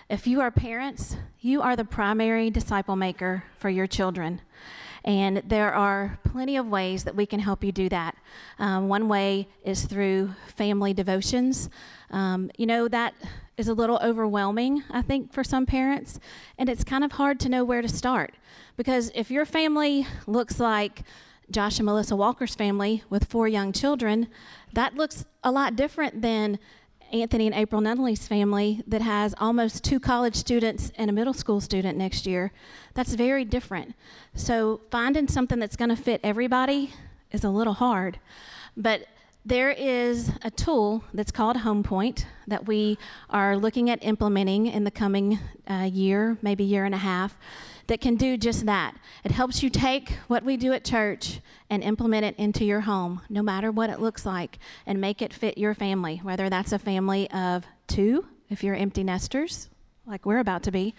If you are parents, you are the primary disciple maker for your children. And there are plenty of ways that we can help you do that. Um, one way is through family devotions. Um, you know, that is a little overwhelming, I think, for some parents. And it's kind of hard to know where to start. Because if your family looks like Josh and Melissa Walker's family with four young children, that looks a lot different than Anthony and April Nunley's family that has almost two college students and a middle school student next year. That's very different. So finding something that's going to fit everybody is a little hard. But there is a tool that's called HomePoint that we are looking at implementing in the coming uh, year, maybe year and a half that can do just that. It helps you take what we do at church and implement it into your home, no matter what it looks like, and make it fit your family, whether that's a family of two, if you're empty nesters, like we're about to be,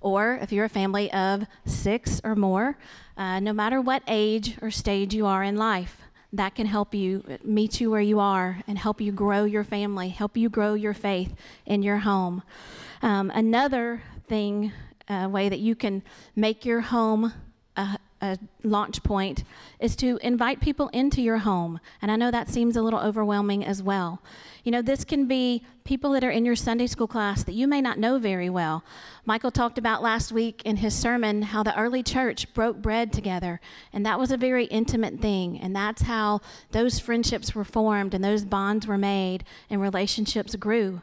or if you're a family of six or more, uh, no matter what age or stage you are in life. That can help you meet you where you are and help you grow your family, help you grow your faith in your home. Um, another thing uh, way that you can make your home a, a launch point is to invite people into your home. And I know that seems a little overwhelming as well. You know, this can be people that are in your Sunday school class that you may not know very well. Michael talked about last week in his sermon how the early church broke bread together, and that was a very intimate thing. And that's how those friendships were formed and those bonds were made and relationships grew.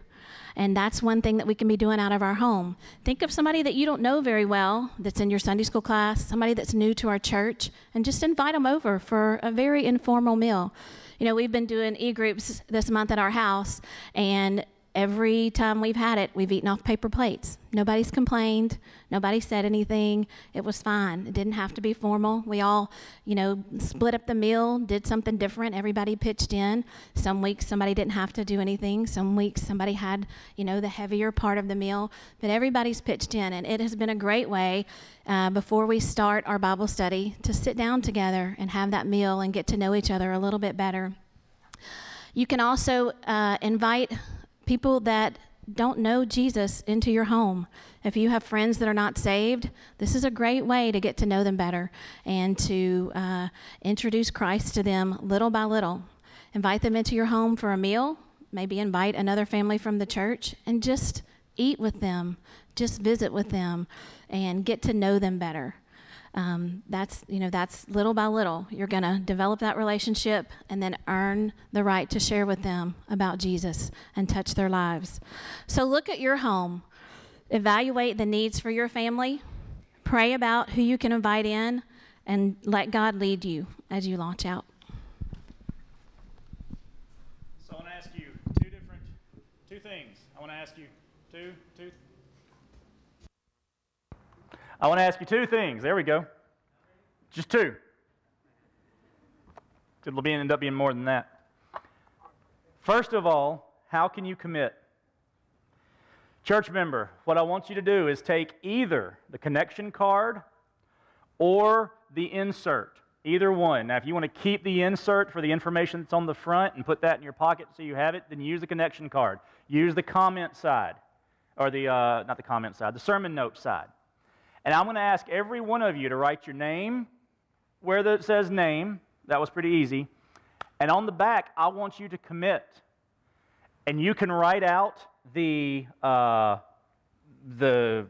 And that's one thing that we can be doing out of our home. Think of somebody that you don't know very well that's in your Sunday school class, somebody that's new to our church, and just invite them over for a very informal meal. You know, we've been doing e groups this month at our house, and every time we've had it, we've eaten off paper plates. Nobody's complained. Nobody said anything. It was fine. It didn't have to be formal. We all, you know, split up the meal, did something different. Everybody pitched in. Some weeks somebody didn't have to do anything. Some weeks somebody had, you know, the heavier part of the meal. But everybody's pitched in, and it has been a great way uh, before we start our Bible study to sit down together and have that meal and get to know each other a little bit better. You can also uh, invite people that don't know Jesus into your home. If you have friends that are not saved, this is a great way to get to know them better and to uh, introduce Christ to them little by little. Invite them into your home for a meal, maybe invite another family from the church, and just eat with them, just visit with them, and get to know them better um, that's you know that's little by little you're going to develop that relationship and then earn the right to share with them about jesus and touch their lives. So look at your home. Evaluate the needs for your family. Pray about who you can invite in and let god lead you as you launch out So I want to ask you two different, two things. I want to ask you two, two. I want to ask you two things. There we go. Just two. It'll be end up being more than that. First of all, how can you commit? Church member, what I want you to do is take either the connection card or the insert, either one. Now, if you want to keep the insert for the information that's on the front and put that in your pocket so you have it, then use the connection card. Use the comment side, or the, uh, not the comment side, the sermon note side. And I'm going to ask every one of you to write your name where it says name. That was pretty easy. And on the back, I want you to commit. And you can write out the, uh, the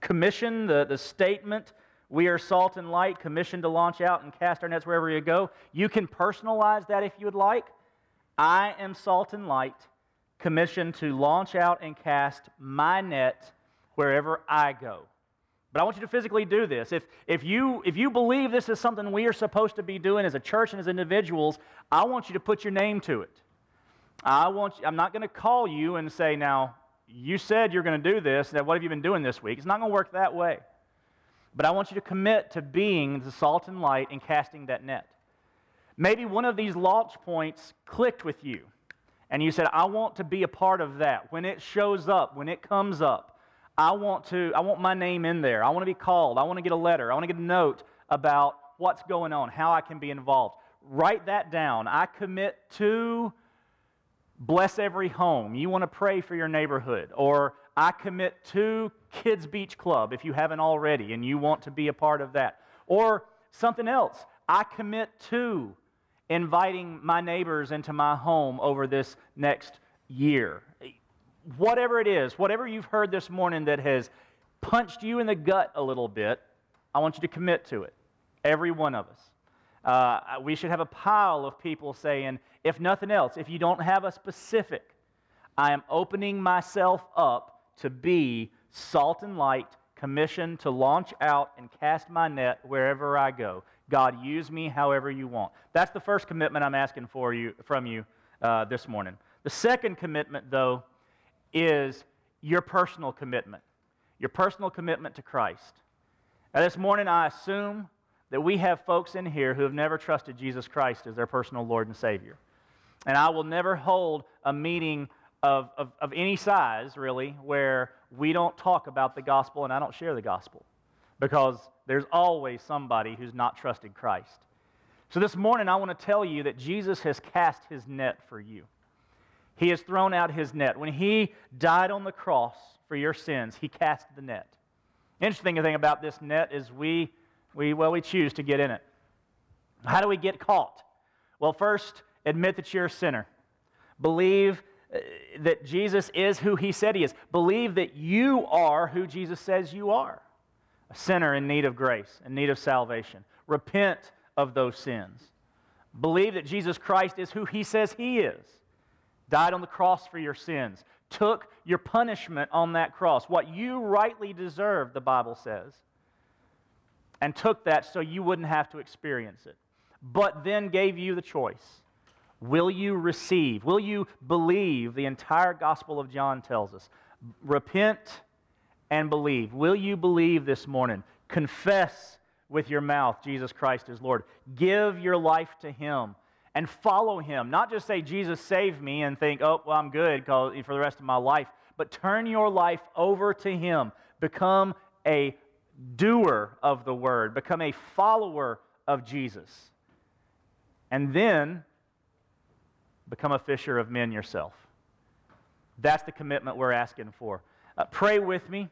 commission, the, the statement, we are salt and light, commissioned to launch out and cast our nets wherever you go. You can personalize that if you would like. I am salt and light, commissioned to launch out and cast my net wherever I go. But I want you to physically do this. If, if, you, if you believe this is something we are supposed to be doing as a church and as individuals, I want you to put your name to it. I want you, I'm not going to call you and say, now, you said you're going to do this. Now, what have you been doing this week? It's not going to work that way. But I want you to commit to being the salt and light and casting that net. Maybe one of these launch points clicked with you, and you said, I want to be a part of that. When it shows up, when it comes up, I want to, I want my name in there. I want to be called. I want to get a letter. I want to get a note about what's going on, how I can be involved. Write that down. I commit to bless every home. You want to pray for your neighborhood. Or I commit to Kids Beach Club if you haven't already and you want to be a part of that. Or something else. I commit to inviting my neighbors into my home over this next year. Whatever it is, whatever you've heard this morning that has punched you in the gut a little bit, I want you to commit to it. Every one of us. Uh, we should have a pile of people saying, if nothing else, if you don't have a specific, I am opening myself up to be salt and light, commissioned to launch out and cast my net wherever I go. God, use me however you want. That's the first commitment I'm asking for you from you uh, this morning. The second commitment, though, is your personal commitment, your personal commitment to Christ. Now, this morning, I assume that we have folks in here who have never trusted Jesus Christ as their personal Lord and Savior. And I will never hold a meeting of, of, of, any size, really, where we don't talk about the gospel and I don't share the gospel because there's always somebody who's not trusted Christ. So this morning, I want to tell you that Jesus has cast his net for you. He has thrown out his net. When he died on the cross for your sins, he cast the net. Interesting thing about this net is we We, well, we choose to get in it. How do we get caught? Well, first, admit that you're a sinner. Believe uh, that Jesus is who he said he is. Believe that you are who Jesus says you are a sinner in need of grace, in need of salvation. Repent of those sins. Believe that Jesus Christ is who he says he is. Died on the cross for your sins, took your punishment on that cross, what you rightly deserve, the Bible says, and took that so you wouldn't have to experience it. But then gave you the choice. Will you receive? Will you believe? The entire Gospel of John tells us. Repent and believe. Will you believe this morning? Confess with your mouth Jesus Christ is Lord. Give your life to Him and follow Him. Not just say, Jesus, save me, and think, oh, well, I'm good for the rest of my life, but turn your life over to Him. Become a doer of the word, become a follower of Jesus. And then become a fisher of men yourself. That's the commitment we're asking for. Uh, pray with me,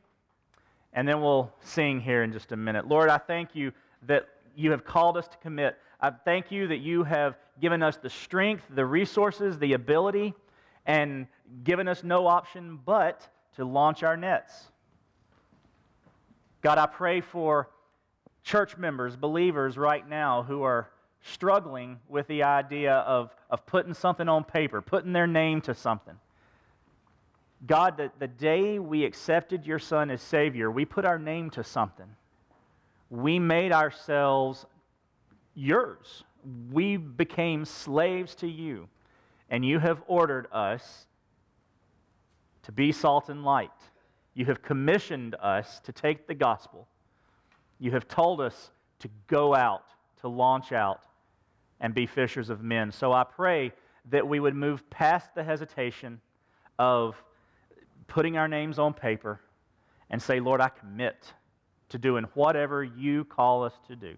and then we'll sing here in just a minute. Lord, I thank you that you have called us to commit. I thank you that you have given us the strength, the resources, the ability, and given us no option but to launch our nets. God, I pray for church members, believers right now who are struggling with the idea of, of putting something on paper, putting their name to something. God, the, the day we accepted your Son as Savior, we put our name to something. We made ourselves yours. We became slaves to you. And you have ordered us to be salt and light. You have commissioned us to take the gospel. You have told us to go out, to launch out, and be fishers of men. So I pray that we would move past the hesitation of putting our names on paper and say, Lord, I commit to doing whatever you call us to do.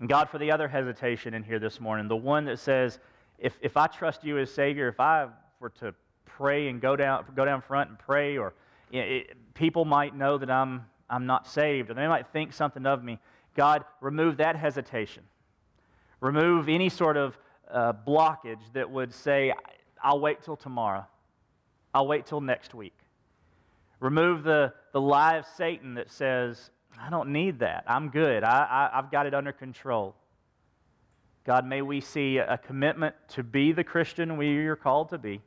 And God, for the other hesitation in here this morning, the one that says, if, if I trust you as Savior, if I were to pray and go down, go down front and pray, or it, people might know that I'm, I'm not saved, or they might think something of me. God, remove that hesitation. Remove any sort of uh, blockage that would say, I'll wait till tomorrow. I'll wait till next week. Remove the, the lie of Satan that says, I don't need that. I'm good. I, I, have got it under control. God, may we see a commitment to be the Christian we are called to be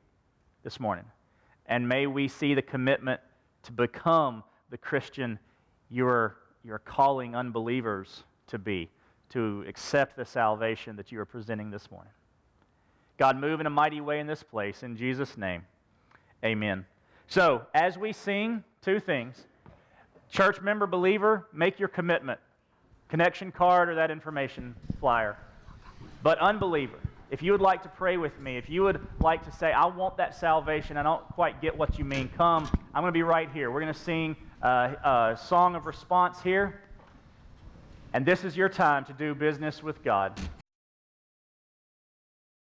this morning. And may we see the commitment to become the Christian you're, you're calling unbelievers to be, to accept the salvation that you are presenting this morning. God, move in a mighty way in this place. In Jesus' name, amen. So, as we sing, two things. Church member, believer, make your commitment. Connection card or that information flyer. But, unbeliever, if you would like to pray with me, if you would like to say, I want that salvation, I don't quite get what you mean, come. I'm going to be right here. We're going to sing a song of response here. And this is your time to do business with God.